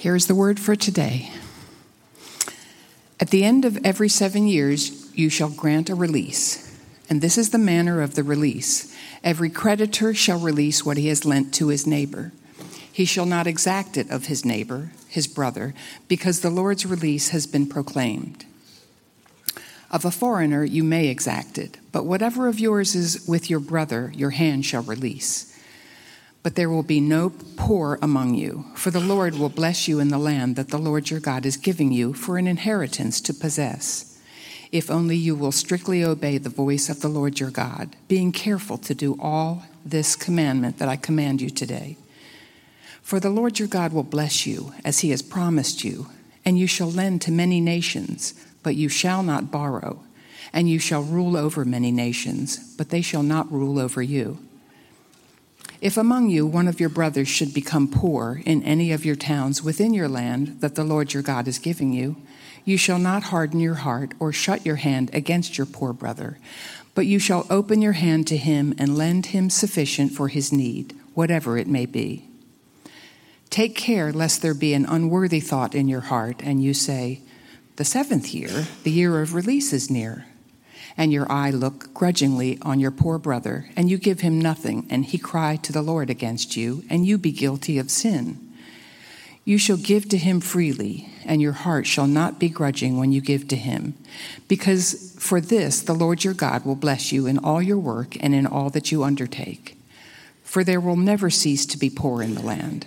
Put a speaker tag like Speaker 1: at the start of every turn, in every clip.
Speaker 1: Here's the word for today. At the end of every seven years, you shall grant a release. And this is the manner of the release every creditor shall release what he has lent to his neighbor. He shall not exact it of his neighbor, his brother, because the Lord's release has been proclaimed. Of a foreigner you may exact it, but whatever of yours is with your brother, your hand shall release. But there will be no poor among you, for the Lord will bless you in the land that the Lord your God is giving you for an inheritance to possess. If only you will strictly obey the voice of the Lord your God, being careful to do all this commandment that I command you today. For the Lord your God will bless you, as he has promised you, and you shall lend to many nations, but you shall not borrow, and you shall rule over many nations, but they shall not rule over you. If among you one of your brothers should become poor in any of your towns within your land that the Lord your God is giving you, you shall not harden your heart or shut your hand against your poor brother, but you shall open your hand to him and lend him sufficient for his need, whatever it may be. Take care lest there be an unworthy thought in your heart, and you say, The seventh year, the year of release, is near and your eye look grudgingly on your poor brother, and you give him nothing, and he cry to the Lord against you, and you be guilty of sin. You shall give to him freely, and your heart shall not be grudging when you give to him, because for this the Lord your God will bless you in all your work and in all that you undertake. For there will never cease to be poor in the land.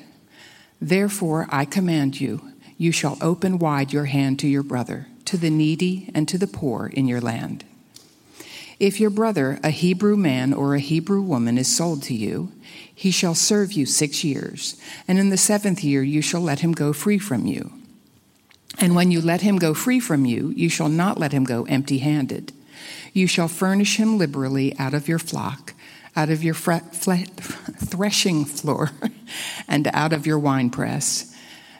Speaker 1: Therefore I command you, you shall open wide your hand to your brother, to the needy, and to the poor in your land. If your brother, a Hebrew man or a Hebrew woman, is sold to you, he shall serve you six years, and in the seventh year you shall let him go free from you. And when you let him go free from you, you shall not let him go empty handed. You shall furnish him liberally out of your flock, out of your fre- fle- threshing floor, and out of your winepress.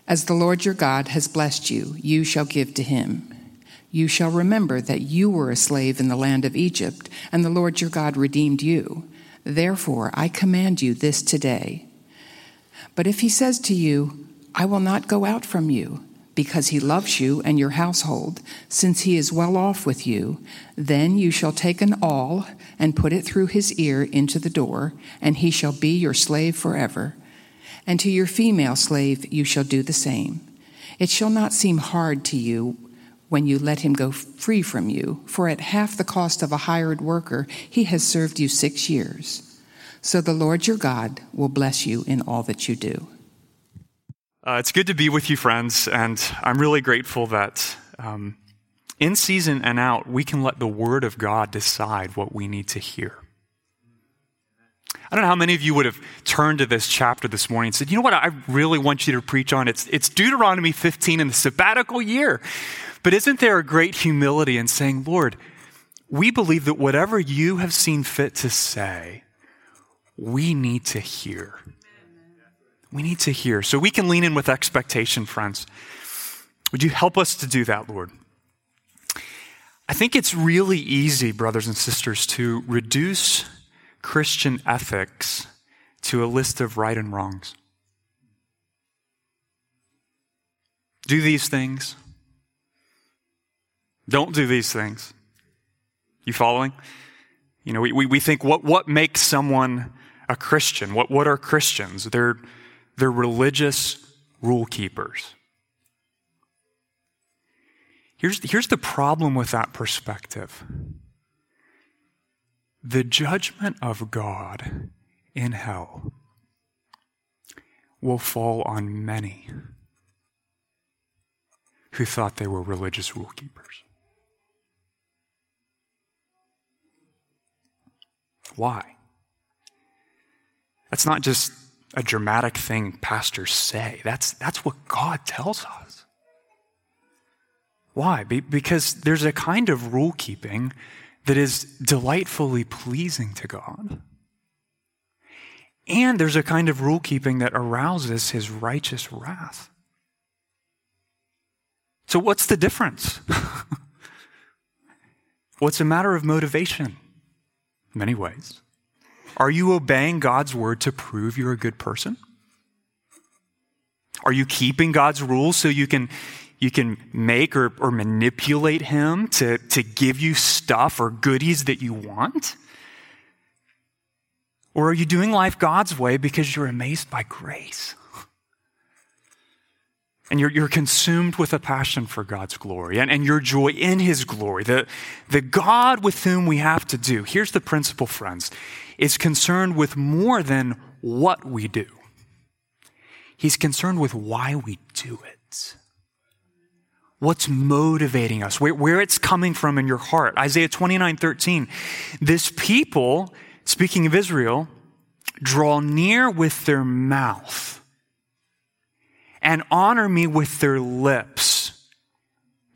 Speaker 1: As the Lord your God has blessed you, you shall give to him you shall remember that you were a slave in the land of Egypt, and the Lord your God redeemed you. Therefore, I command you this today. But if he says to you, I will not go out from you, because he loves you and your household, since he is well off with you, then you shall take an awl and put it through his ear into the door, and he shall be your slave forever. And to your female slave you shall do the same. It shall not seem hard to you when you let him go free from you, for at half the cost of a hired worker, he has served you six years. So the Lord your God will bless you in all that you do.
Speaker 2: Uh, it's good to be with you, friends, and I'm really grateful that um, in season and out, we can let the Word of God decide what we need to hear. I don't know how many of you would have turned to this chapter this morning and said, you know what, I really want you to preach on? It's, it's Deuteronomy 15 in the sabbatical year. But isn't there a great humility in saying, Lord, we believe that whatever you have seen fit to say, we need to hear. We need to hear. So we can lean in with expectation, friends. Would you help us to do that, Lord? I think it's really easy, brothers and sisters, to reduce Christian ethics to a list of right and wrongs. Do these things, don't do these things. You following? You know, we, we, we think what, what makes someone a Christian? What, what are Christians? They're, they're religious rule keepers. Here's, here's the problem with that perspective the judgment of God in hell will fall on many who thought they were religious rule keepers. Why? That's not just a dramatic thing pastors say. That's, that's what God tells us. Why? Be, because there's a kind of rule keeping that is delightfully pleasing to God. And there's a kind of rule keeping that arouses his righteous wrath. So, what's the difference? What's a matter of motivation? Many ways. Are you obeying God's word to prove you're a good person? Are you keeping God's rules so you can, you can make or, or manipulate Him to, to give you stuff or goodies that you want? Or are you doing life God's way because you're amazed by grace? And you're, you're consumed with a passion for God's glory and, and your joy in His glory. The, the God with whom we have to do, here's the principle, friends, is concerned with more than what we do. He's concerned with why we do it. What's motivating us, where, where it's coming from in your heart. Isaiah 29 13. This people, speaking of Israel, draw near with their mouth and honor me with their lips.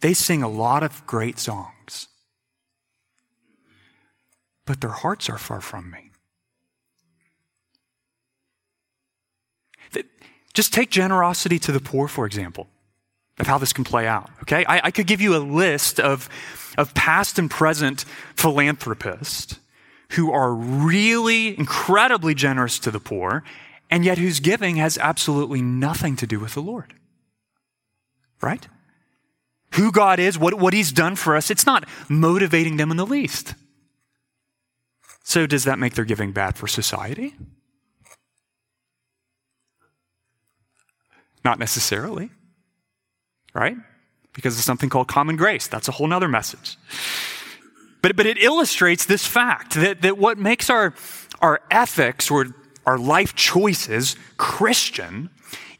Speaker 2: They sing a lot of great songs, but their hearts are far from me. Just take generosity to the poor, for example, of how this can play out. Okay? I, I could give you a list of, of past and present philanthropists who are really incredibly generous to the poor and yet whose giving has absolutely nothing to do with the Lord. Right? Who God is, what, what He's done for us, it's not motivating them in the least. So, does that make their giving bad for society? Not necessarily. Right? Because of something called common grace. That's a whole other message. But, but it illustrates this fact that, that what makes our, our ethics or our life choices Christian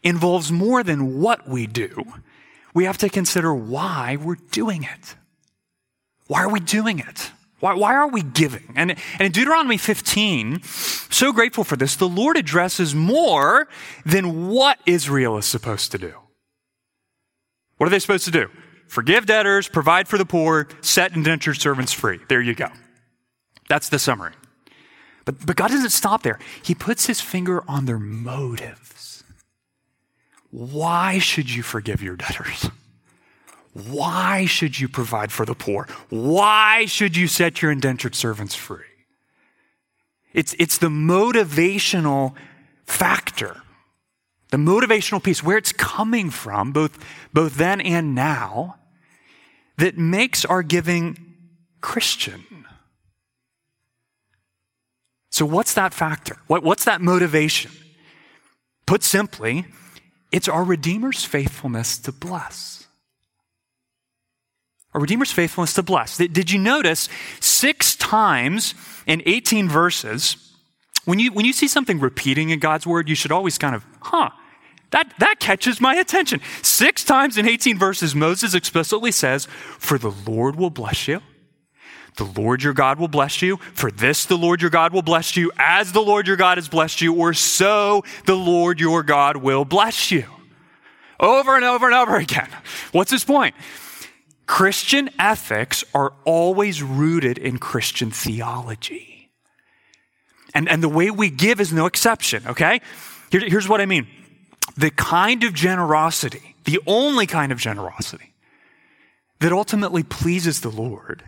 Speaker 2: involves more than what we do. We have to consider why we're doing it. Why are we doing it? Why, why are we giving? And, and in Deuteronomy 15, so grateful for this, the Lord addresses more than what Israel is supposed to do. What are they supposed to do? Forgive debtors, provide for the poor, set indentured servants free. There you go. That's the summary. But, but God doesn't stop there. He puts his finger on their motives. Why should you forgive your debtors? Why should you provide for the poor? Why should you set your indentured servants free? It's, it's the motivational factor, the motivational piece, where it's coming from, both, both then and now, that makes our giving Christian. So, what's that factor? What, what's that motivation? Put simply, it's our Redeemer's faithfulness to bless. Our Redeemer's faithfulness to bless. Did you notice six times in 18 verses, when you, when you see something repeating in God's word, you should always kind of, huh, that, that catches my attention. Six times in 18 verses, Moses explicitly says, For the Lord will bless you the Lord your God will bless you. For this, the Lord your God will bless you, as the Lord your God has blessed you, or so the Lord your God will bless you. Over and over and over again. What's his point? Christian ethics are always rooted in Christian theology. And, and the way we give is no exception, okay? Here, here's what I mean the kind of generosity, the only kind of generosity that ultimately pleases the Lord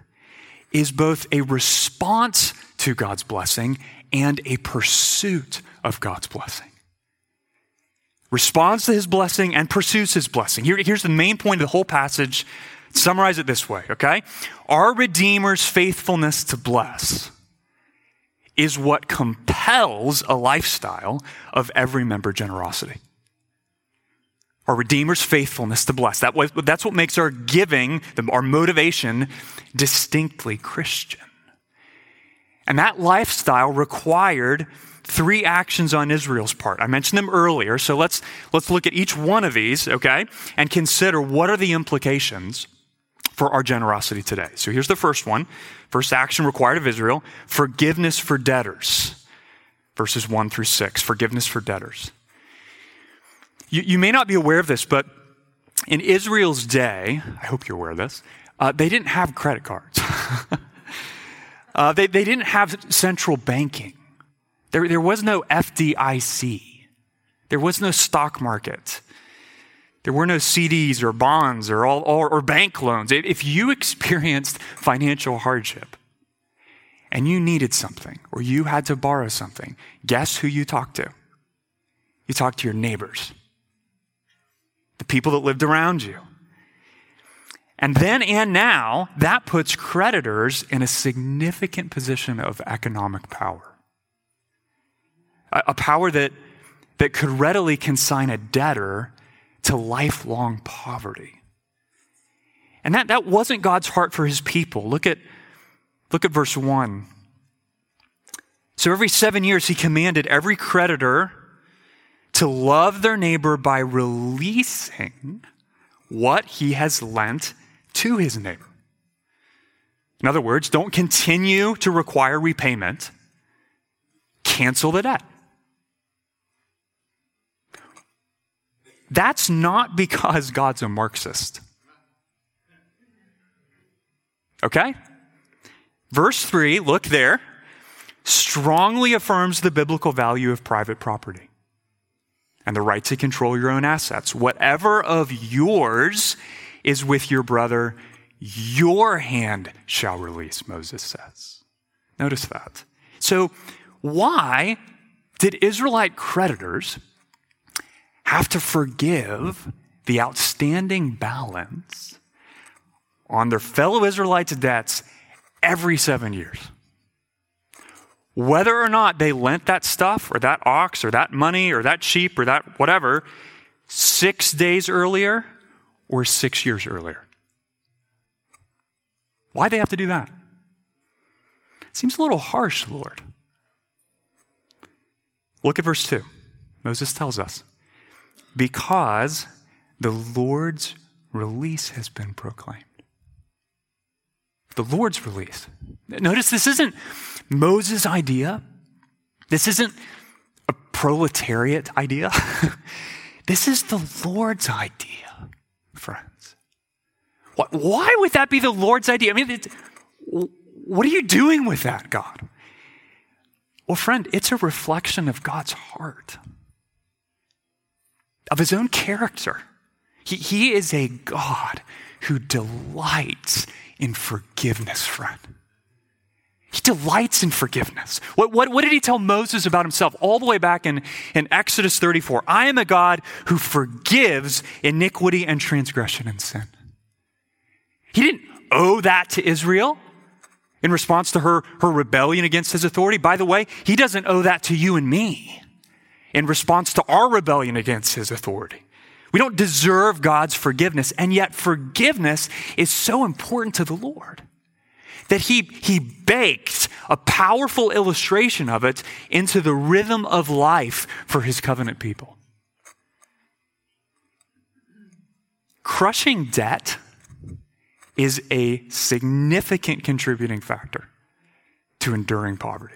Speaker 2: is both a response to God's blessing and a pursuit of God's blessing. Responds to his blessing and pursues his blessing. Here, here's the main point of the whole passage. Summarize it this way, okay? Our Redeemer's faithfulness to bless is what compels a lifestyle of every member generosity our Redeemer's faithfulness to bless. That was, that's what makes our giving, our motivation, distinctly Christian. And that lifestyle required three actions on Israel's part. I mentioned them earlier, so let's, let's look at each one of these, okay, and consider what are the implications for our generosity today. So here's the first one first action required of Israel forgiveness for debtors. Verses 1 through 6. Forgiveness for debtors. You, you may not be aware of this, but in Israel's day, I hope you're aware of this, uh, they didn't have credit cards. uh, they, they didn't have central banking. There, there was no FDIC. There was no stock market. There were no CDs or bonds or, all, or, or bank loans. If you experienced financial hardship and you needed something or you had to borrow something, guess who you talked to? You talked to your neighbors the people that lived around you. And then and now, that puts creditors in a significant position of economic power. A, a power that, that could readily consign a debtor to lifelong poverty. And that, that wasn't God's heart for his people. Look at, look at verse 1. So every seven years, he commanded every creditor to love their neighbor by releasing what he has lent to his neighbor. In other words, don't continue to require repayment, cancel the debt. That's not because God's a Marxist. Okay? Verse 3, look there, strongly affirms the biblical value of private property and the right to control your own assets. Whatever of yours is with your brother, your hand shall release, Moses says. Notice that. So, why did Israelite creditors have to forgive the outstanding balance on their fellow Israelites' debts every seven years? Whether or not they lent that stuff or that ox or that money or that sheep or that whatever six days earlier or six years earlier. Why'd they have to do that? It Seems a little harsh, Lord. Look at verse 2. Moses tells us, because the Lord's release has been proclaimed. The Lord's release. Notice this isn't Moses' idea. This isn't a proletariat idea. this is the Lord's idea friends. Why would that be the Lord's idea? I mean, what are you doing with that, God? Well, friend, it's a reflection of God's heart, of his own character. He, he is a God who delights in forgiveness, friend. He delights in forgiveness. What, what, what, did he tell Moses about himself all the way back in, in Exodus 34? I am a God who forgives iniquity and transgression and sin. He didn't owe that to Israel in response to her, her rebellion against his authority. By the way, he doesn't owe that to you and me in response to our rebellion against his authority. We don't deserve God's forgiveness, and yet forgiveness is so important to the Lord that he, he baked a powerful illustration of it into the rhythm of life for his covenant people. Crushing debt is a significant contributing factor to enduring poverty.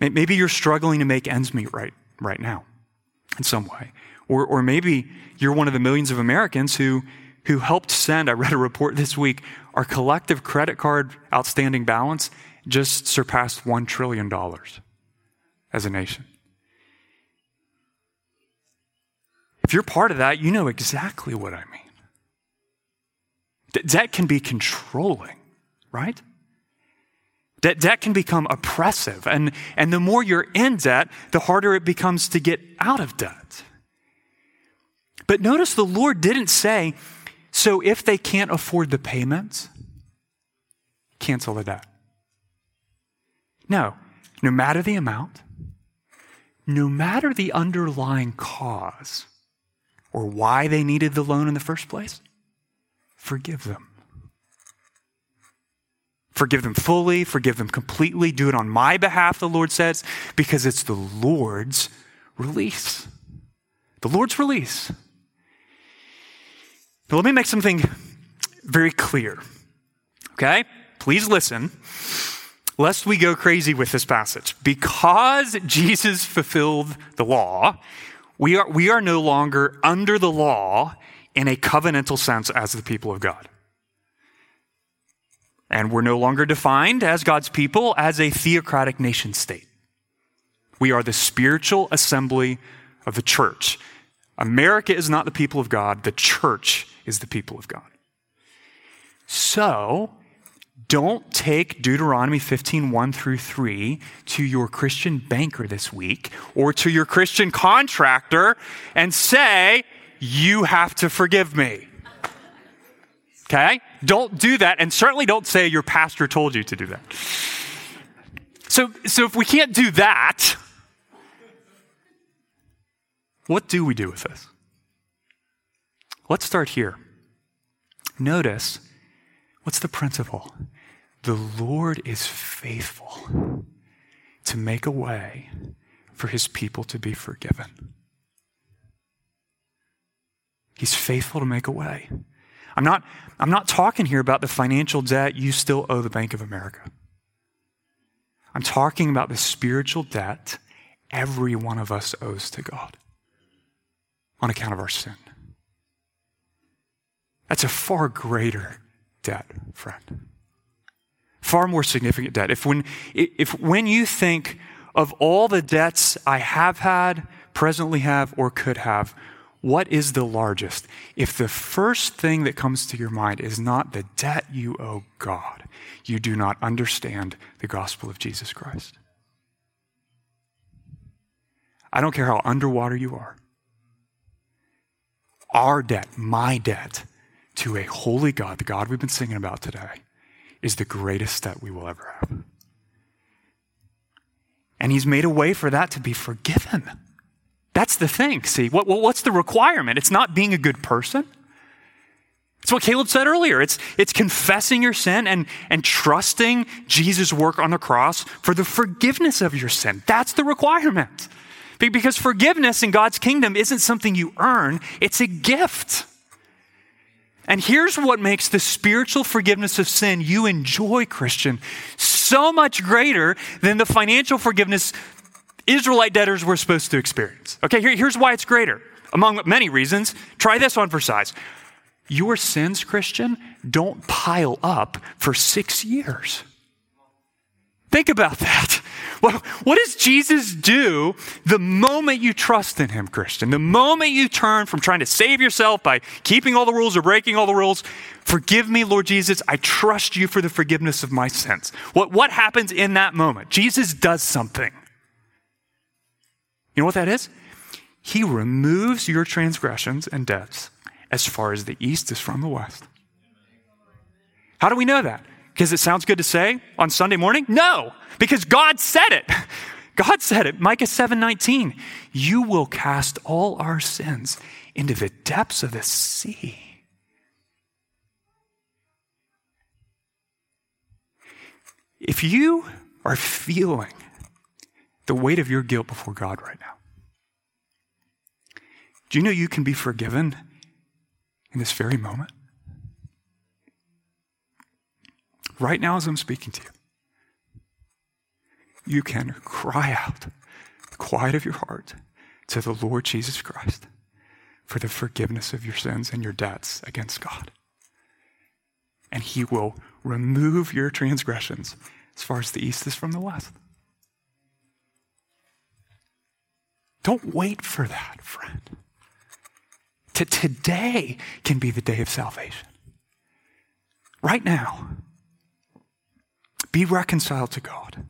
Speaker 2: Maybe you're struggling to make ends meet right, right now in some way. Or, or maybe you're one of the millions of Americans who who helped send, I read a report this week, our collective credit card outstanding balance just surpassed $1 trillion as a nation. If you're part of that, you know exactly what I mean. Debt can be controlling, right? Debt, debt can become oppressive. And, and the more you're in debt, the harder it becomes to get out of debt. But notice the Lord didn't say, so if they can't afford the payments, cancel the debt. No, no matter the amount, no matter the underlying cause or why they needed the loan in the first place, forgive them. Forgive them fully, forgive them completely, do it on my behalf, the Lord says, because it's the Lord's release. The Lord's release. Now, let me make something very clear. Okay? Please listen, lest we go crazy with this passage. Because Jesus fulfilled the law, we are, we are no longer under the law in a covenantal sense as the people of God. And we're no longer defined as God's people as a theocratic nation state. We are the spiritual assembly of the church. America is not the people of God, the church is the people of God. So, Don't take Deuteronomy 15, 1 through 3 to your Christian banker this week or to your Christian contractor and say, You have to forgive me. Okay? Don't do that. And certainly don't say your pastor told you to do that. So, so if we can't do that, what do we do with this? Let's start here. Notice what's the principle? The Lord is faithful to make a way for his people to be forgiven. He's faithful to make a way. I'm not, I'm not talking here about the financial debt you still owe the Bank of America. I'm talking about the spiritual debt every one of us owes to God on account of our sin. That's a far greater debt, friend. Far more significant debt. If when, if when you think of all the debts I have had, presently have, or could have, what is the largest? If the first thing that comes to your mind is not the debt you owe God, you do not understand the gospel of Jesus Christ. I don't care how underwater you are. Our debt, my debt, to a holy God, the God we've been singing about today, is the greatest debt we will ever have. And He's made a way for that to be forgiven. That's the thing. See, what, what's the requirement? It's not being a good person. It's what Caleb said earlier. It's, it's confessing your sin and, and trusting Jesus' work on the cross for the forgiveness of your sin. That's the requirement. Because forgiveness in God's kingdom isn't something you earn, it's a gift. And here's what makes the spiritual forgiveness of sin you enjoy, Christian, so much greater than the financial forgiveness Israelite debtors were supposed to experience. Okay, here, here's why it's greater. Among many reasons, try this on for size. Your sins, Christian, don't pile up for six years. Think about that. Well, what does Jesus do the moment you trust in him, Christian? The moment you turn from trying to save yourself by keeping all the rules or breaking all the rules, forgive me, Lord Jesus, I trust you for the forgiveness of my sins. What, what happens in that moment? Jesus does something. You know what that is? He removes your transgressions and debts as far as the east is from the west. How do we know that? Because it sounds good to say on Sunday morning? No, because God said it. God said it. Micah 7:19. You will cast all our sins into the depths of the sea. If you are feeling the weight of your guilt before God right now. Do you know you can be forgiven in this very moment? Right now, as I'm speaking to you, you can cry out, the quiet of your heart, to the Lord Jesus Christ for the forgiveness of your sins and your debts against God. And He will remove your transgressions as far as the east is from the west. Don't wait for that, friend. To today can be the day of salvation. Right now, be reconciled to God.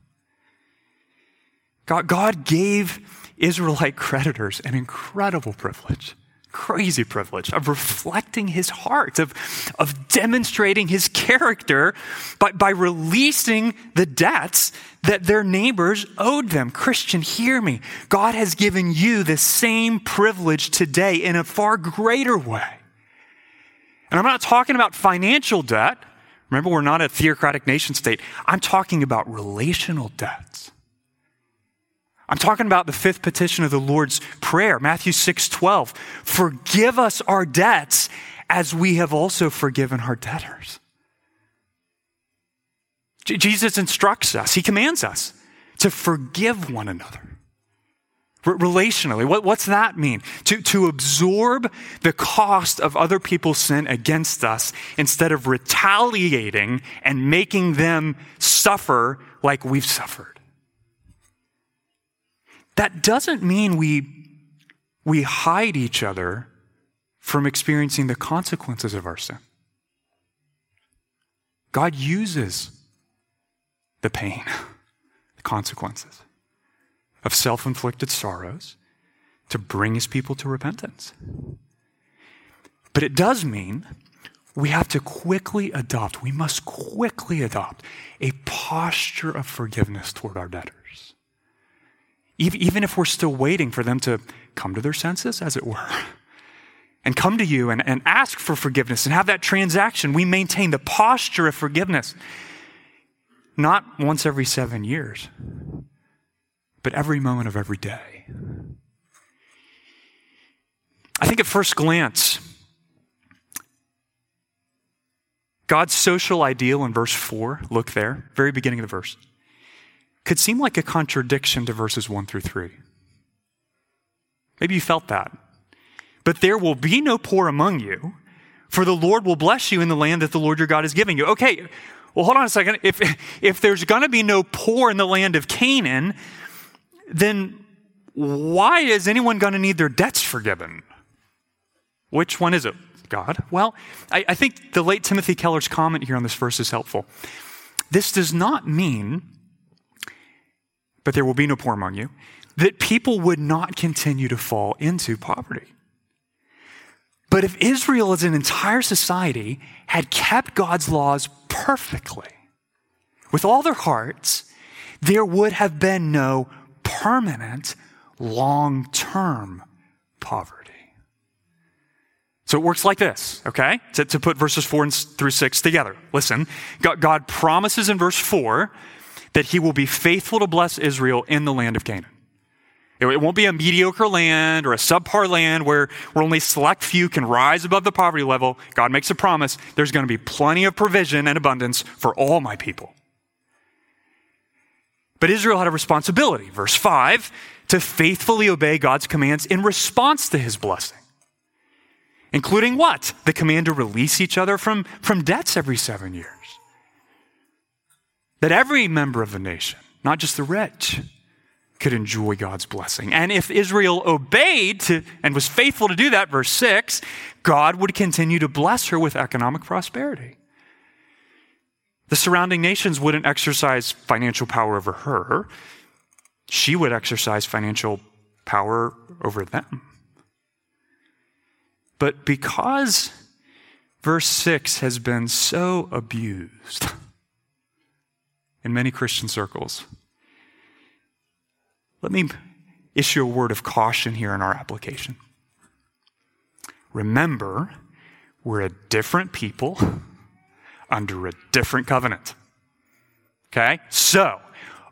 Speaker 2: God, God gave Israelite creditors an incredible privilege crazy privilege of reflecting his heart, of, of demonstrating his character by, by releasing the debts that their neighbors owed them. Christian, hear me. God has given you the same privilege today in a far greater way. And I'm not talking about financial debt. Remember, we're not a theocratic nation state. I'm talking about relational debts. I'm talking about the fifth petition of the Lord's Prayer, Matthew 6 12. Forgive us our debts as we have also forgiven our debtors. J- Jesus instructs us, he commands us to forgive one another. Relationally, what, what's that mean? To, to absorb the cost of other people's sin against us instead of retaliating and making them suffer like we've suffered. That doesn't mean we, we hide each other from experiencing the consequences of our sin. God uses the pain, the consequences of self inflicted sorrows to bring his people to repentance. But it does mean we have to quickly adopt, we must quickly adopt a posture of forgiveness toward our debtors. Even if we're still waiting for them to come to their senses, as it were, and come to you and, and ask for forgiveness and have that transaction, we maintain the posture of forgiveness. Not once every seven years, but every moment of every day. I think at first glance, God's social ideal in verse 4, look there, very beginning of the verse, could seem like a contradiction to verses 1 through 3. Maybe you felt that. But there will be no poor among you, for the Lord will bless you in the land that the Lord your God is giving you. Okay, well, hold on a second. If, if there's going to be no poor in the land of Canaan, then why is anyone going to need their debts forgiven? Which one is it? God? Well, I, I think the late Timothy Keller's comment here on this verse is helpful. This does not mean, but there will be no poor among you, that people would not continue to fall into poverty. But if Israel as an entire society had kept God's laws perfectly, with all their hearts, there would have been no permanent, long term poverty. So it works like this, okay? To, to put verses 4 through 6 together. Listen, God, God promises in verse 4 that he will be faithful to bless Israel in the land of Canaan. It won't be a mediocre land or a subpar land where, where only select few can rise above the poverty level. God makes a promise there's going to be plenty of provision and abundance for all my people. But Israel had a responsibility, verse 5, to faithfully obey God's commands in response to his blessing. Including what? The command to release each other from, from debts every seven years. That every member of the nation, not just the rich, could enjoy God's blessing. And if Israel obeyed to, and was faithful to do that, verse 6, God would continue to bless her with economic prosperity. The surrounding nations wouldn't exercise financial power over her, she would exercise financial power over them. But because verse 6 has been so abused in many Christian circles, let me issue a word of caution here in our application. Remember, we're a different people under a different covenant. Okay? So,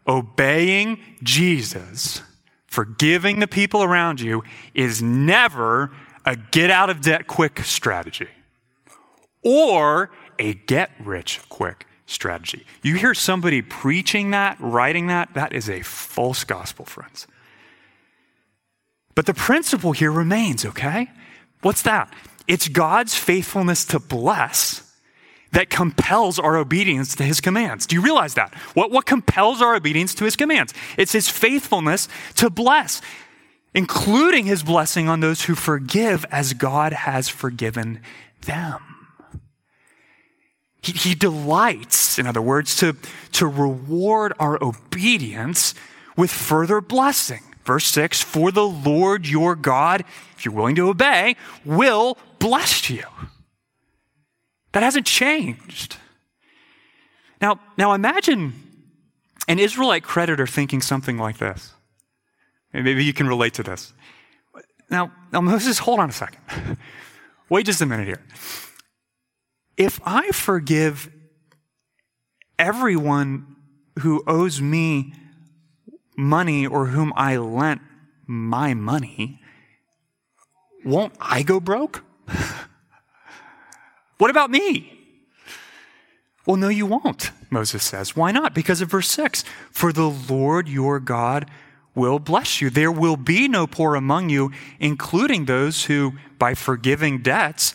Speaker 2: obeying Jesus, forgiving the people around you, is never a get out of debt quick strategy or a get rich quick strategy. You hear somebody preaching that, writing that, that is a false gospel, friends. But the principle here remains, okay? What's that? It's God's faithfulness to bless that compels our obedience to his commands. Do you realize that? What, what compels our obedience to his commands? It's his faithfulness to bless, including his blessing on those who forgive as God has forgiven them. He, he delights, in other words, to, to reward our obedience with further blessing. Verse 6 For the Lord your God, if you're willing to obey, will bless you. That hasn't changed. Now, now imagine an Israelite creditor thinking something like this. And Maybe you can relate to this. Now, now Moses, hold on a second. Wait just a minute here if I forgive everyone who owes me money or whom I lent my money, won't I go broke? what about me? Well, no, you won't, Moses says. Why not? Because of verse 6 For the Lord your God will bless you. There will be no poor among you, including those who, by forgiving debts,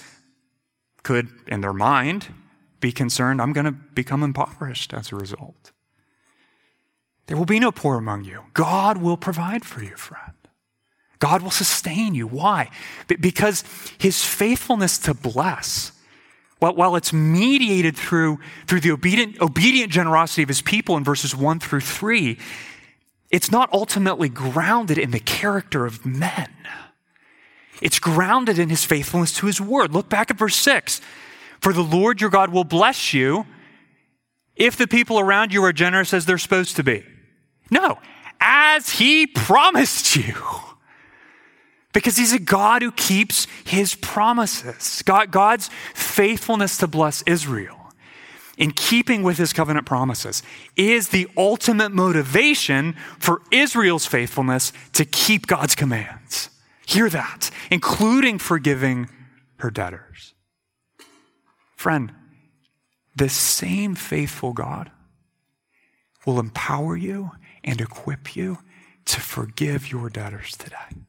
Speaker 2: could, in their mind, be concerned, I'm going to become impoverished as a result. There will be no poor among you. God will provide for you, friend. God will sustain you. Why? Because his faithfulness to bless while, it's mediated through, through the obedient, obedient generosity of his people in verses 1 through 3, it's not ultimately grounded in the character of men. It's grounded in his faithfulness to his word. Look back at verse 6. For the Lord your God will bless you if the people around you are generous as they're supposed to be. No, as he promised you. Because he's a God who keeps his promises. God, God's faithfulness to bless Israel in keeping with his covenant promises is the ultimate motivation for Israel's faithfulness to keep God's commands. Hear that, including forgiving her debtors. Friend, the same faithful God will empower you and equip you to forgive your debtors today.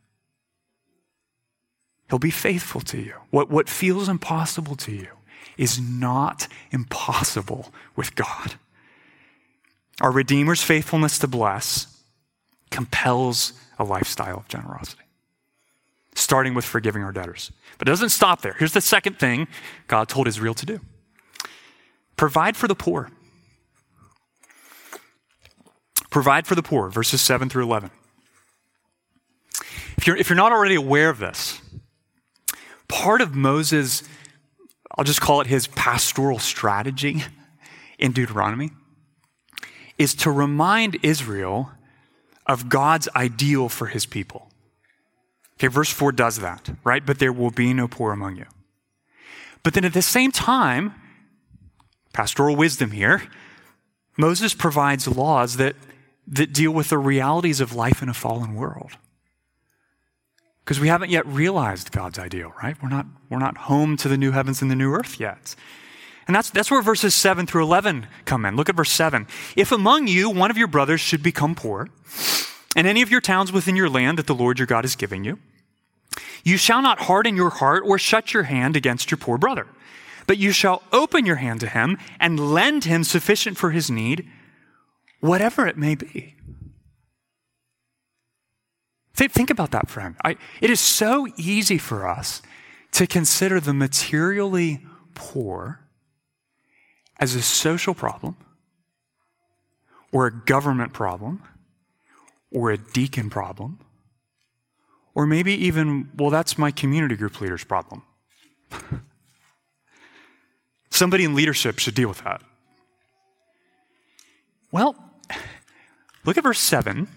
Speaker 2: He'll be faithful to you. What, what feels impossible to you is not impossible with God. Our Redeemer's faithfulness to bless compels a lifestyle of generosity, starting with forgiving our debtors. But it doesn't stop there. Here's the second thing God told Israel to do provide for the poor. Provide for the poor, verses 7 through 11. If you're, if you're not already aware of this, part of Moses' I'll just call it his pastoral strategy in Deuteronomy, is to remind Israel of God's ideal for his people. Okay, verse 4 does that, right? But there will be no poor among you. But then at the same time, pastoral wisdom here, Moses provides laws that, that deal with the realities of life in a fallen world. Because we haven't yet realized God's ideal, right? We're not, we're not home to the new heavens and the new earth yet. And that's, that's where verses 7 through 11 come in. Look at verse 7. If among you one of your brothers should become poor, and any of your towns within your land that the Lord your God is giving you, you shall not harden your heart or shut your hand against your poor brother, but you shall open your hand to him and lend him sufficient for his need, whatever it may be. Think about that, friend. I, it is so easy for us to consider the materially poor as a social problem or a government problem or a deacon problem or maybe even, well, that's my community group leader's problem. Somebody in leadership should deal with that. Well, look at verse 7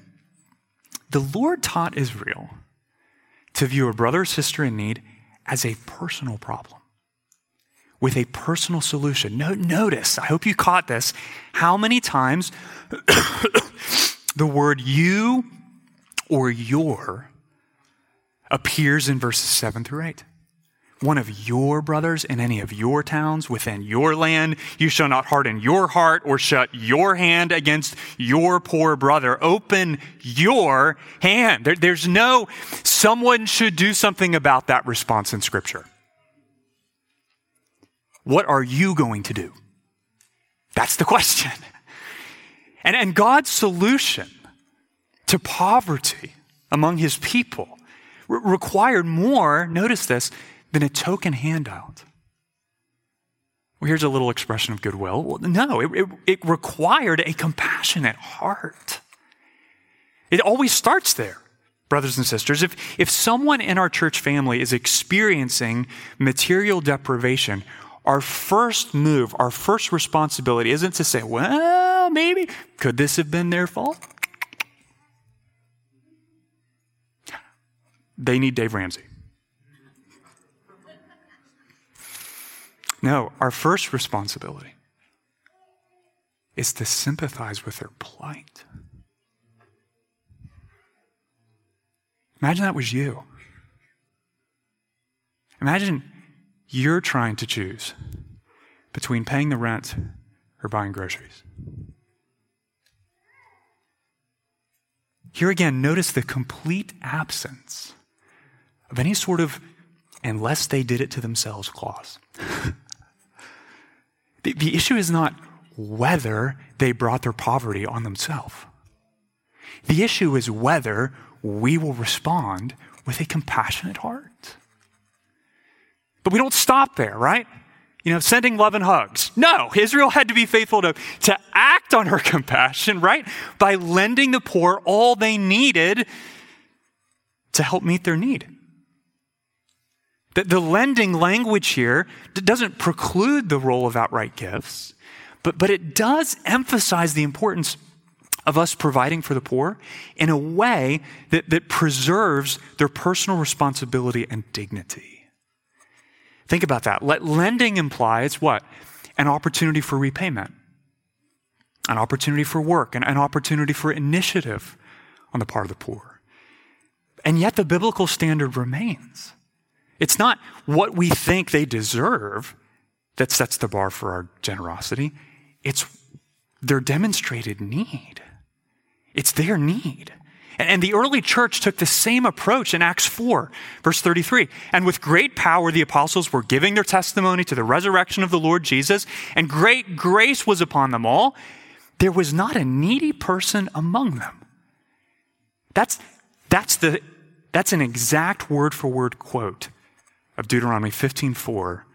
Speaker 2: the Lord taught Israel to view a brother or sister in need as a personal problem with a personal solution. No, notice, I hope you caught this, how many times the word you or your appears in verses 7 through 8 one of your brothers in any of your towns within your land. You shall not harden your heart or shut your hand against your poor brother. Open your hand. There, there's no, someone should do something about that response in Scripture. What are you going to do? That's the question. And, and God's solution to poverty among his people re- required more, notice this, than a token handout. Well, here's a little expression of goodwill. Well, no, it, it, it required a compassionate heart. It always starts there, brothers and sisters. If, if someone in our church family is experiencing material deprivation, our first move, our first responsibility isn't to say, well, maybe, could this have been their fault? They need Dave Ramsey. No, our first responsibility is to sympathize with their plight. Imagine that was you. Imagine you're trying to choose between paying the rent or buying groceries. Here again, notice the complete absence of any sort of unless they did it to themselves clause. The, the issue is not whether they brought their poverty on themselves. The issue is whether we will respond with a compassionate heart. But we don't stop there, right? you know, sending love and hugs. No, Israel had to be faithful to, to act on her compassion, right? By lending the poor all they needed to help meet their need. The, the lending language here doesn't preclude the role of outright gifts, but, but it does emphasize the importance of us providing for the poor in a way that, that preserves their personal responsibility and dignity. Think about that. Let, lending implies what? An opportunity for repayment, an opportunity for work, and an opportunity for initiative on the part of the poor. And yet the biblical standard remains. It's not what we think they deserve that sets the bar for our generosity. It's their demonstrated need. It's their need. And the early church took the same approach in Acts 4, verse 33. And with great power, the apostles were giving their testimony to the resurrection of the Lord Jesus, and great grace was upon them all. There was not a needy person among them. That's, that's, the, that's an exact word for word quote of Deuteronomy 15:4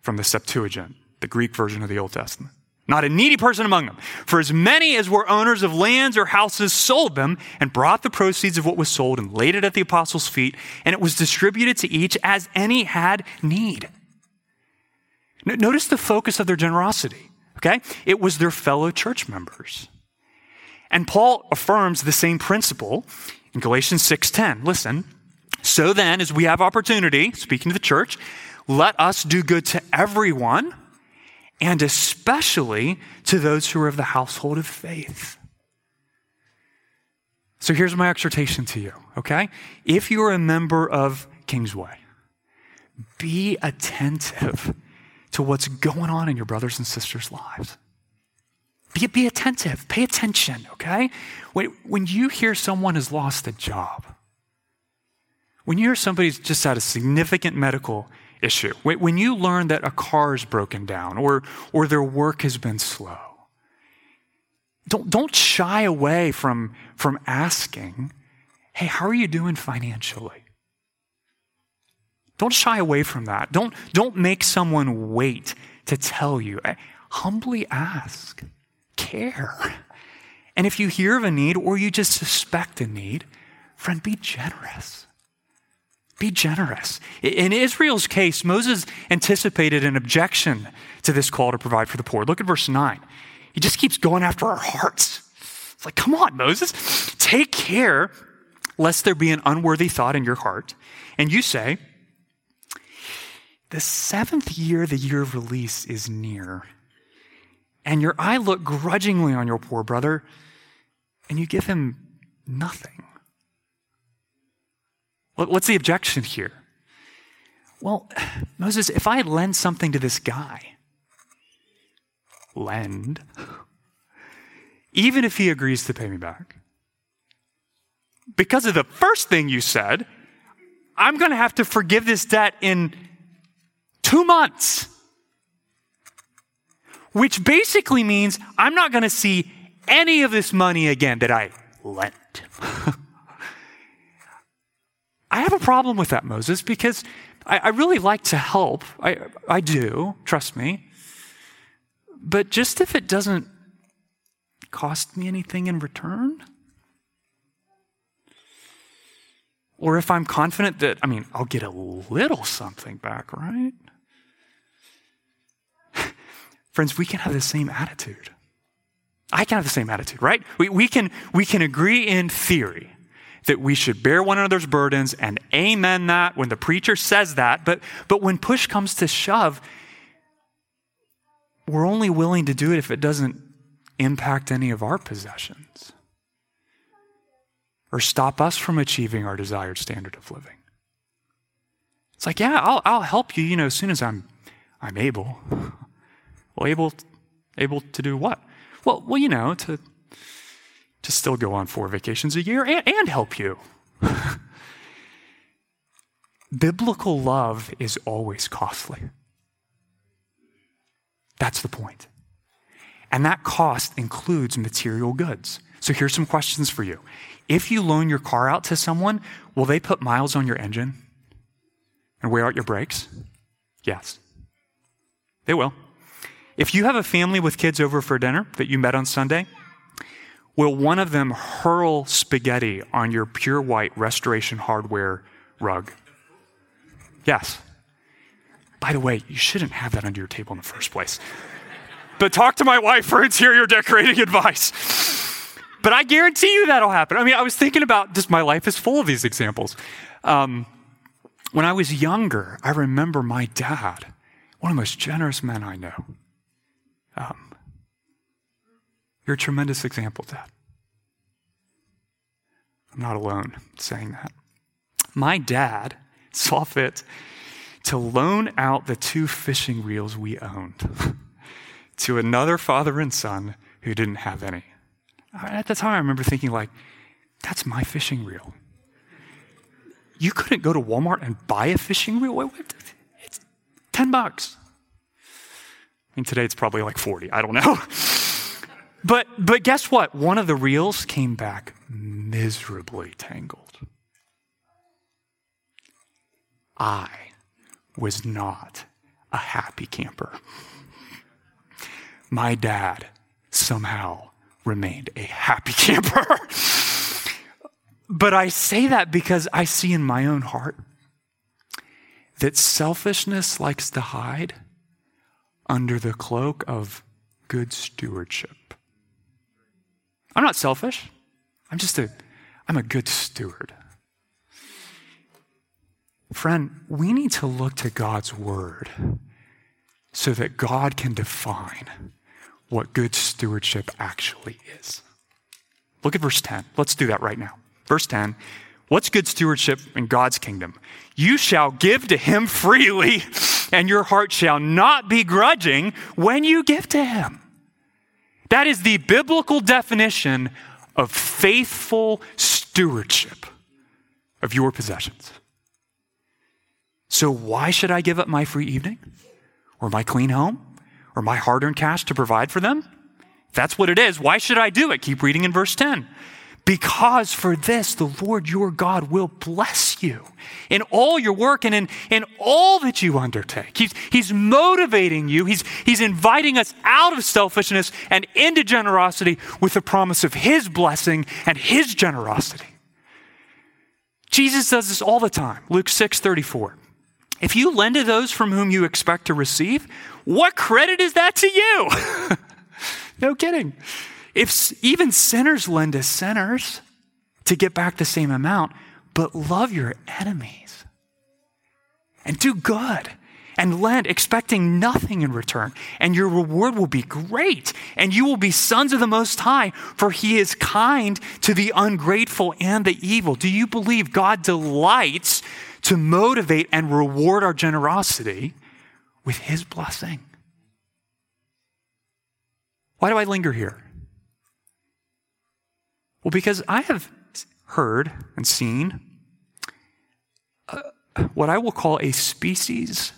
Speaker 2: from the Septuagint, the Greek version of the Old Testament. Not a needy person among them. For as many as were owners of lands or houses sold them and brought the proceeds of what was sold and laid it at the apostles' feet, and it was distributed to each as any had need. Notice the focus of their generosity, okay? It was their fellow church members. And Paul affirms the same principle in Galatians 6:10. Listen, so then as we have opportunity, speaking to the church, let us do good to everyone and especially to those who are of the household of faith. So here's my exhortation to you, okay? If you're a member of Kingsway, be attentive to what's going on in your brothers and sisters' lives. Be, be attentive, pay attention, okay? When, when you hear someone has lost a job, when you hear somebody's just had a significant medical issue. When you learn that a car is broken down or, or their work has been slow, don't, don't shy away from, from asking, hey, how are you doing financially? Don't shy away from that. Don't, don't make someone wait to tell you. Humbly ask, care. And if you hear of a need or you just suspect a need, friend, be generous. Be generous. In Israel's case, Moses anticipated an objection to this call to provide for the poor. Look at verse 9. He just keeps going after our hearts. It's like, come on, Moses, take care lest there be an unworthy thought in your heart. And you say, the seventh year, the year of release, is near. And your eye look grudgingly on your poor brother, and you give him nothing. What's the objection here? Well, Moses, if I lend something to this guy, lend, even if he agrees to pay me back, because of the first thing you said, I'm going to have to forgive this debt in two months. Which basically means I'm not going to see any of this money again that I lent. I have a problem with that, Moses, because I, I really like to help. I, I do, trust me. But just if it doesn't cost me anything in return, or if I'm confident that, I mean, I'll get a little something back, right? Friends, we can have the same attitude. I can have the same attitude, right? We, we, can, we can agree in theory that we should bear one another's burdens and amen that when the preacher says that. But, but when push comes to shove, we're only willing to do it if it doesn't impact any of our possessions or stop us from achieving our desired standard of living. It's like, yeah, I'll, I'll help you, you know, as soon as I'm, I'm able. Well, able, able to do what? Well, well, you know, to to still go on four vacations a year and, and help you. Biblical love is always costly. That's the point. And that cost includes material goods. So here's some questions for you. If you loan your car out to someone, will they put miles on your engine and wear out your brakes? Yes. They will. If you have a family with kids over for dinner that you met on Sunday, will one of them hurl spaghetti on your pure white restoration hardware rug? Yes. By the way, you shouldn't have that under your table in the first place. but talk to my wife for interior decorating advice. But I guarantee you that'll happen. I mean, I was thinking about just my life is full of these examples. Um, when I was younger, I remember my dad, one of the most generous men I know. Um, you're a tremendous example, Dad. I'm not alone saying that. My dad saw fit to loan out the two fishing reels we owned to another father and son who didn't have any. At the time, I remember thinking, like, that's my fishing reel. You couldn't go to Walmart and buy a fishing reel? It's 10 bucks. I mean, today it's probably like 40. I don't know. but, but guess what? One of the reels came back miserably tangled. I was not a happy camper. My dad somehow remained a happy camper. but I say that because I see in my own heart that selfishness likes to hide under the cloak of good stewardship. I'm not selfish. I'm just a I'm a good steward. Friend, we need to look to God's word so that God can define what good stewardship actually is. Look at verse 10. Let's do that right now. Verse 10 What's good stewardship in God's kingdom? You shall give to him freely, and your heart shall not be grudging when you give to him. That is the biblical definition of faithful stewardship of your possessions. So, why should I give up my free evening or my clean home or my hard earned cash to provide for them? If that's what it is. Why should I do it? Keep reading in verse 10. Because for this, the Lord your God will bless you in all your work and in, in all that you undertake. He's, he's motivating you. He's, he's inviting us out of selfishness and into generosity with the promise of His blessing and His generosity. Jesus does this all the time. Luke 6 34. If you lend to those from whom you expect to receive, what credit is that to you? no kidding. If even sinners lend to sinners to get back the same amount, but love your enemies and do good and lend expecting nothing in return, and your reward will be great, and you will be sons of the Most High, for He is kind to the ungrateful and the evil. Do you believe God delights to motivate and reward our generosity with His blessing. Why do I linger here? Well, because I have heard and seen uh, what I will call a species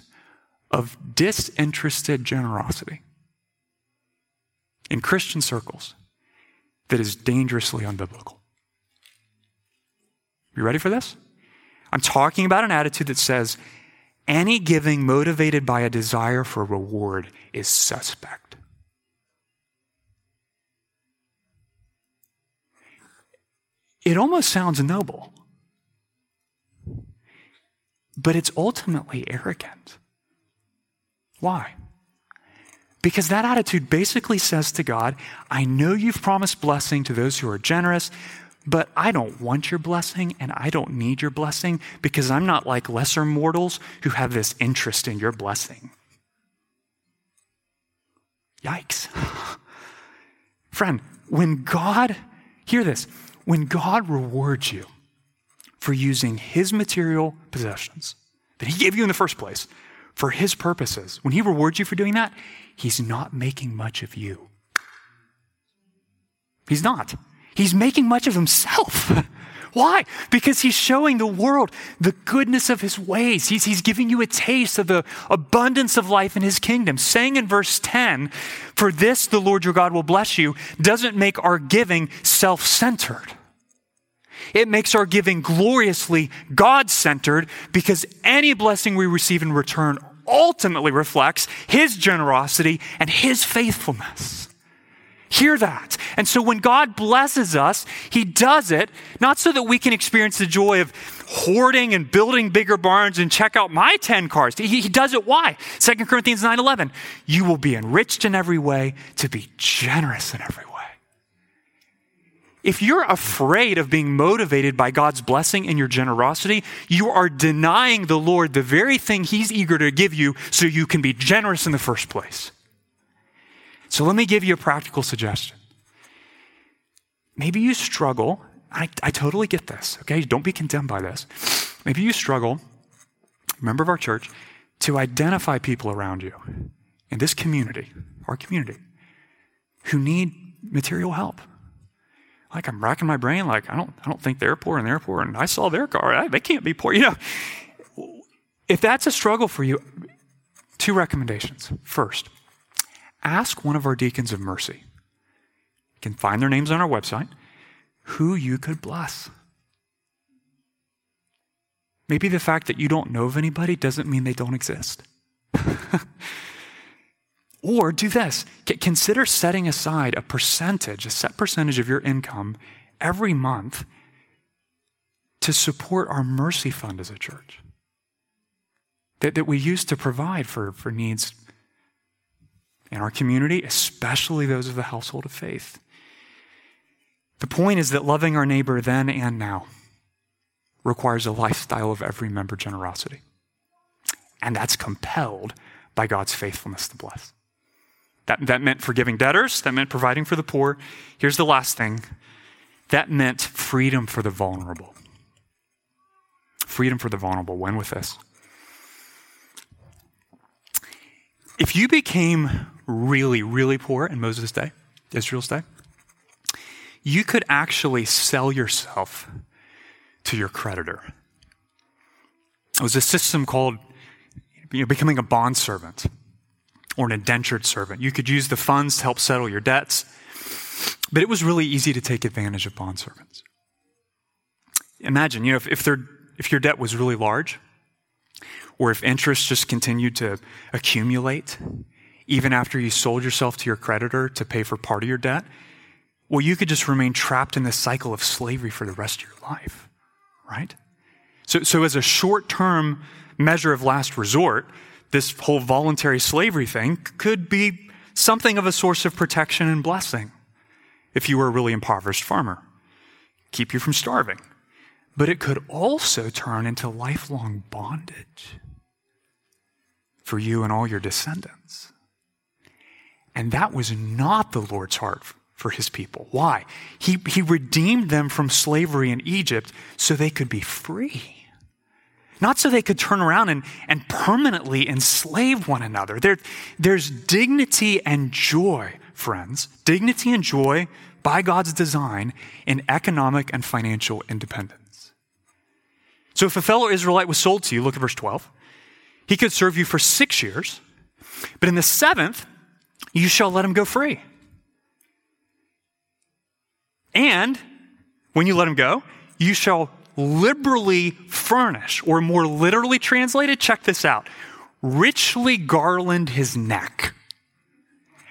Speaker 2: of disinterested generosity in Christian circles that is dangerously unbiblical. You ready for this? I'm talking about an attitude that says any giving motivated by a desire for reward is suspect. It almost sounds noble, but it's ultimately arrogant. Why? Because that attitude basically says to God, I know you've promised blessing to those who are generous, but I don't want your blessing and I don't need your blessing because I'm not like lesser mortals who have this interest in your blessing. Yikes. Friend, when God, hear this, when God rewards you for using his material possessions that he gave you in the first place for his purposes, when he rewards you for doing that, he's not making much of you. He's not. He's making much of himself. Why? Because he's showing the world the goodness of his ways. He's, he's giving you a taste of the abundance of life in his kingdom. Saying in verse 10, For this the Lord your God will bless you, doesn't make our giving self centered. It makes our giving gloriously God centered because any blessing we receive in return ultimately reflects his generosity and his faithfulness. Hear that. And so when God blesses us, he does it not so that we can experience the joy of hoarding and building bigger barns and check out my 10 cars. He, he does it why? 2 Corinthians 9:11. You will be enriched in every way to be generous in every way. If you're afraid of being motivated by God's blessing and your generosity, you are denying the Lord the very thing He's eager to give you so you can be generous in the first place. So let me give you a practical suggestion. Maybe you struggle. I, I totally get this, okay? Don't be condemned by this. Maybe you struggle, member of our church, to identify people around you in this community, our community, who need material help like I'm racking my brain, like I don't, I don't think they're poor and they're poor, and I saw their car. I, they can't be poor. You know, if that's a struggle for you, two recommendations. First, ask one of our deacons of mercy. You can find their names on our website. Who you could bless. Maybe the fact that you don't know of anybody doesn't mean they don't exist. Or do this consider setting aside a percentage, a set percentage of your income every month to support our mercy fund as a church that, that we use to provide for, for needs in our community, especially those of the household of faith. The point is that loving our neighbor then and now requires a lifestyle of every member generosity. And that's compelled by God's faithfulness to bless. That, that meant forgiving debtors, that meant providing for the poor. Here's the last thing that meant freedom for the vulnerable. Freedom for the vulnerable. When with this? If you became really, really poor in Moses' day, Israel's day, you could actually sell yourself to your creditor. It was a system called you know, becoming a bond servant or an indentured servant. You could use the funds to help settle your debts, but it was really easy to take advantage of bond servants. Imagine, you know, if, if, if your debt was really large, or if interest just continued to accumulate, even after you sold yourself to your creditor to pay for part of your debt, well, you could just remain trapped in this cycle of slavery for the rest of your life, right? So, so as a short term measure of last resort, this whole voluntary slavery thing could be something of a source of protection and blessing if you were a really impoverished farmer. Keep you from starving. But it could also turn into lifelong bondage for you and all your descendants. And that was not the Lord's heart for his people. Why? He, he redeemed them from slavery in Egypt so they could be free. Not so they could turn around and, and permanently enslave one another. There, there's dignity and joy, friends, dignity and joy by God's design in economic and financial independence. So if a fellow Israelite was sold to you, look at verse 12, he could serve you for six years, but in the seventh, you shall let him go free. And when you let him go, you shall liberally furnish, or more literally translated, check this out richly garland his neck.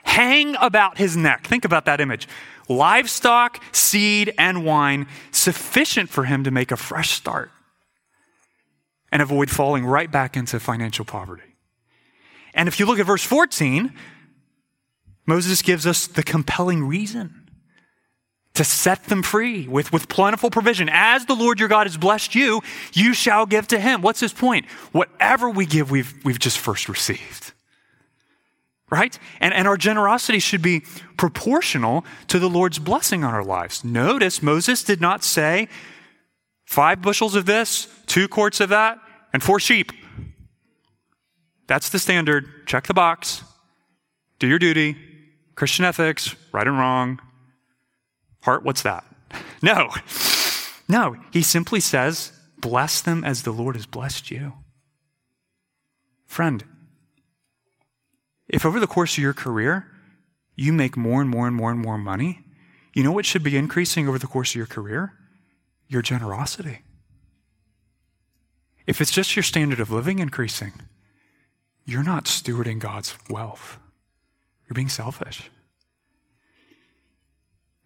Speaker 2: Hang about his neck. Think about that image. Livestock, seed, and wine, sufficient for him to make a fresh start and avoid falling right back into financial poverty. And if you look at verse 14, Moses gives us the compelling reason to set them free with, with plentiful provision. As the Lord your God has blessed you, you shall give to him. What's his point? Whatever we give, we've, we've just first received. Right? And, and our generosity should be proportional to the Lord's blessing on our lives. Notice Moses did not say, five bushels of this, two quarts of that, and four sheep. That's the standard. Check the box. Do your duty. Christian ethics, right and wrong, Heart, what's that? No. No, he simply says, bless them as the Lord has blessed you. Friend, if over the course of your career you make more and more and more and more money, you know what should be increasing over the course of your career? Your generosity. If it's just your standard of living increasing, you're not stewarding God's wealth. You're being selfish.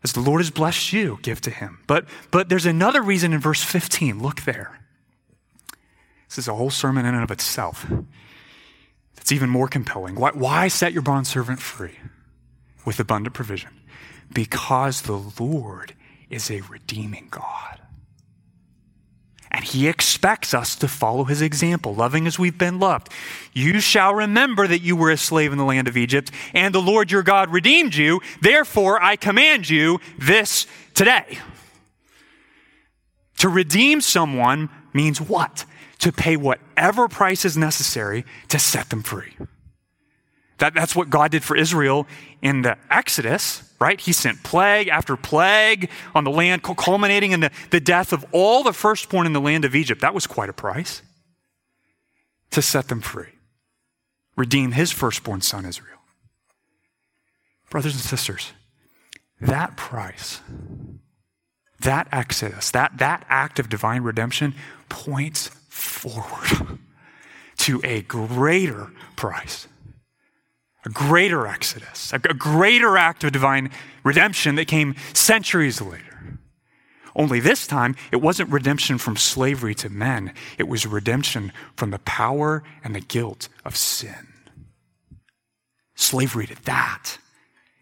Speaker 2: As the Lord has blessed you, give to him. But, but there's another reason in verse 15. Look there. This is a whole sermon in and of itself. It's even more compelling. Why, why set your bondservant free with abundant provision? Because the Lord is a redeeming God. And he expects us to follow his example, loving as we've been loved. You shall remember that you were a slave in the land of Egypt, and the Lord your God redeemed you. Therefore, I command you this today. To redeem someone means what? To pay whatever price is necessary to set them free. That, that's what God did for Israel in the Exodus, right? He sent plague after plague on the land, culminating in the, the death of all the firstborn in the land of Egypt. That was quite a price to set them free, redeem his firstborn son, Israel. Brothers and sisters, that price, that exodus, that, that act of divine redemption points forward to a greater price a greater exodus, a greater act of divine redemption that came centuries later. Only this time, it wasn't redemption from slavery to men, it was redemption from the power and the guilt of sin. Slavery to that.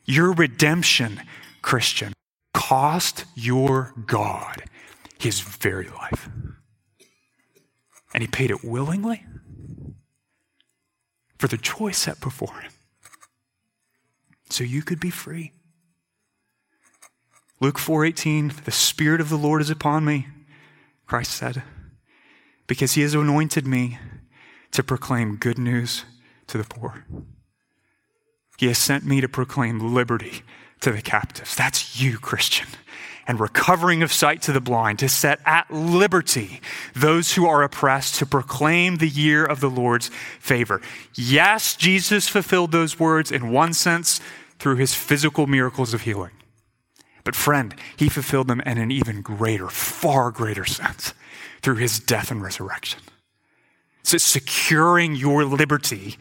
Speaker 2: Your redemption, Christian, cost your God his very life. And he paid it willingly for the choice set before him so you could be free. Luke 4:18 The spirit of the Lord is upon me Christ said because he has anointed me to proclaim good news to the poor. He has sent me to proclaim liberty to the captives. That's you, Christian. And recovering of sight to the blind, to set at liberty those who are oppressed, to proclaim the year of the Lord's favor. Yes, Jesus fulfilled those words in one sense through his physical miracles of healing. But, friend, he fulfilled them in an even greater, far greater sense through his death and resurrection. So, securing your liberty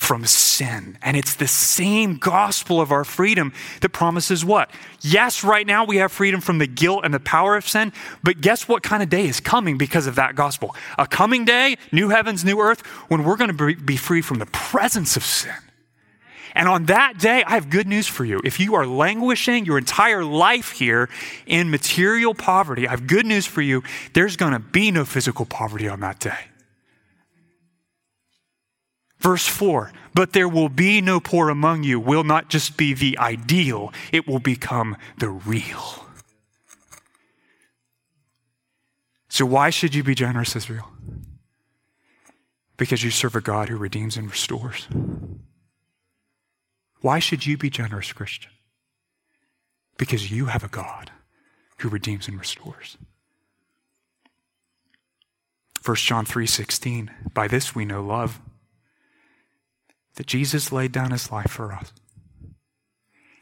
Speaker 2: from sin. And it's the same gospel of our freedom that promises what? Yes, right now we have freedom from the guilt and the power of sin, but guess what kind of day is coming because of that gospel? A coming day, new heavens, new earth, when we're going to be free from the presence of sin. And on that day, I have good news for you. If you are languishing your entire life here in material poverty, I have good news for you. There's going to be no physical poverty on that day. Verse 4 But there will be no poor among you, will not just be the ideal, it will become the real. So, why should you be generous, Israel? Because you serve a God who redeems and restores. Why should you be generous, Christian? Because you have a God who redeems and restores. 1 John 3:16 By this we know love that Jesus laid down his life for us.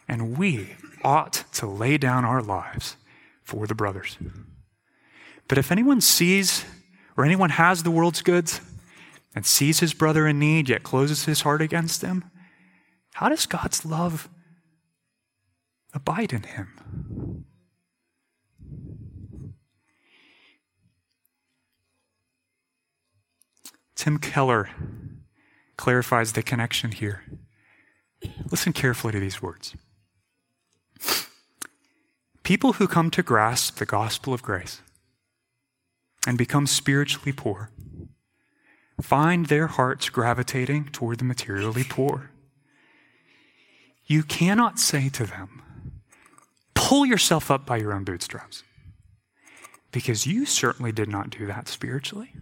Speaker 2: And we ought to lay down our lives for the brothers. But if anyone sees or anyone has the world's goods and sees his brother in need yet closes his heart against him, how does God's love abide in him? Tim Keller clarifies the connection here. Listen carefully to these words. People who come to grasp the gospel of grace and become spiritually poor find their hearts gravitating toward the materially poor. You cannot say to them, pull yourself up by your own bootstraps. Because you certainly did not do that spiritually.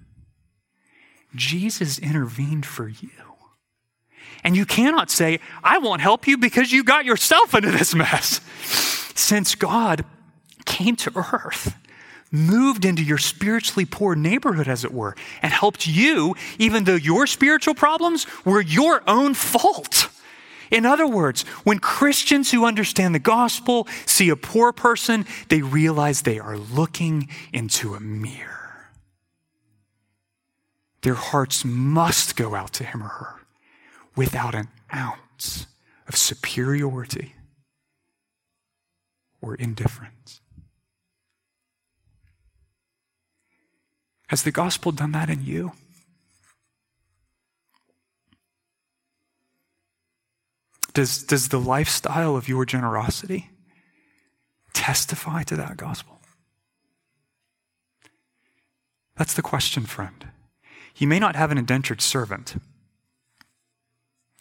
Speaker 2: Jesus intervened for you. And you cannot say, I won't help you because you got yourself into this mess. Since God came to earth, moved into your spiritually poor neighborhood, as it were, and helped you, even though your spiritual problems were your own fault. In other words, when Christians who understand the gospel see a poor person, they realize they are looking into a mirror. Their hearts must go out to him or her without an ounce of superiority or indifference. Has the gospel done that in you? Does, does the lifestyle of your generosity testify to that gospel? That's the question, friend. You may not have an indentured servant.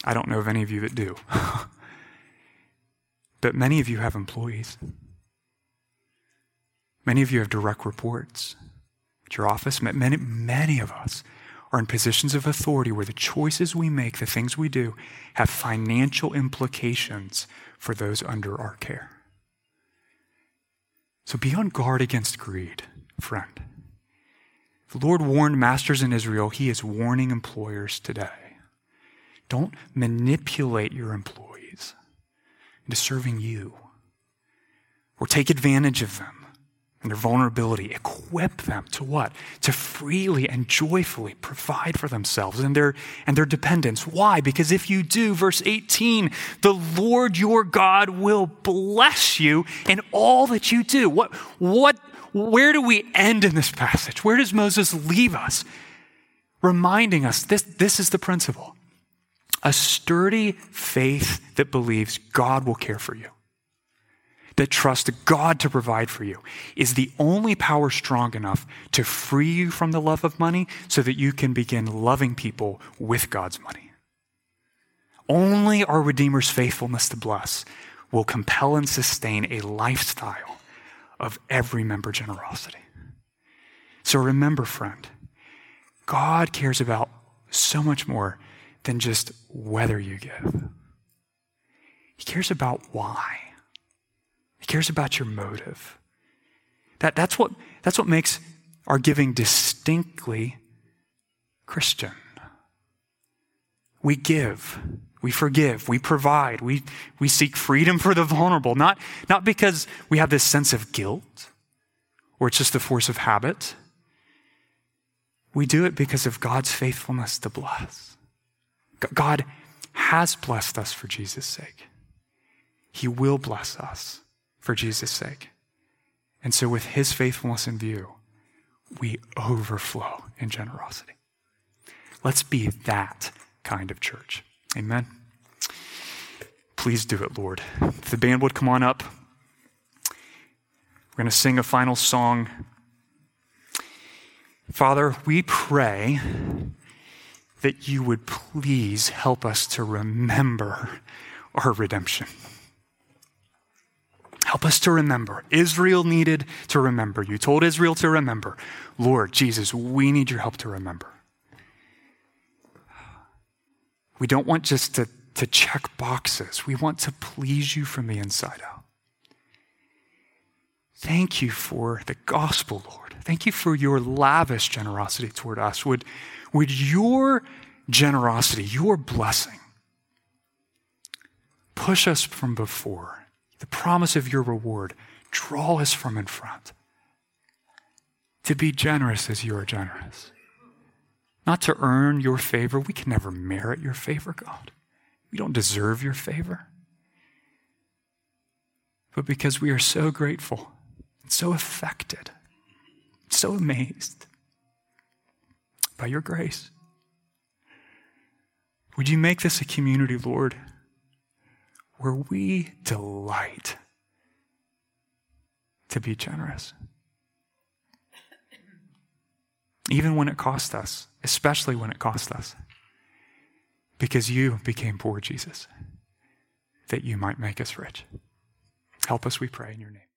Speaker 2: I don't know of any of you that do. but many of you have employees. Many of you have direct reports at your office. Many, many of us are in positions of authority where the choices we make, the things we do, have financial implications for those under our care. So be on guard against greed, friend. The Lord warned masters in Israel, He is warning employers today. Don't manipulate your employees into serving you or take advantage of them and their vulnerability, equip them to what? To freely and joyfully provide for themselves and their, and their dependents. Why? Because if you do, verse 18, the Lord your God will bless you in all that you do. What, what, where do we end in this passage? Where does Moses leave us? Reminding us this, this is the principle. A sturdy faith that believes God will care for you that trust God to provide for you is the only power strong enough to free you from the love of money so that you can begin loving people with God's money. Only our Redeemer's faithfulness to bless will compel and sustain a lifestyle of every member generosity. So remember, friend, God cares about so much more than just whether you give. He cares about why. He cares about your motive. That, that's, what, that's what makes our giving distinctly Christian. We give, we forgive, we provide, we, we seek freedom for the vulnerable, not, not because we have this sense of guilt or it's just the force of habit. We do it because of God's faithfulness to bless. God has blessed us for Jesus' sake. He will bless us for Jesus' sake. And so, with his faithfulness in view, we overflow in generosity. Let's be that kind of church. Amen. Please do it, Lord. If the band would come on up, we're going to sing a final song. Father, we pray that you would please help us to remember our redemption. Help us to remember. Israel needed to remember. You told Israel to remember. Lord Jesus, we need your help to remember. We don't want just to, to check boxes, we want to please you from the inside out. Thank you for the gospel, Lord. Thank you for your lavish generosity toward us. Would, would your generosity, your blessing, push us from before? the promise of your reward, draw us from in front. To be generous as you are generous. Not to earn your favor. We can never merit your favor, God. We don't deserve your favor. But because we are so grateful so affected, so amazed by your grace. Would you make this a community, Lord? where we delight to be generous. Even when it costs us, especially when it cost us. Because you became poor, Jesus, that you might make us rich. Help us, we pray, in your name.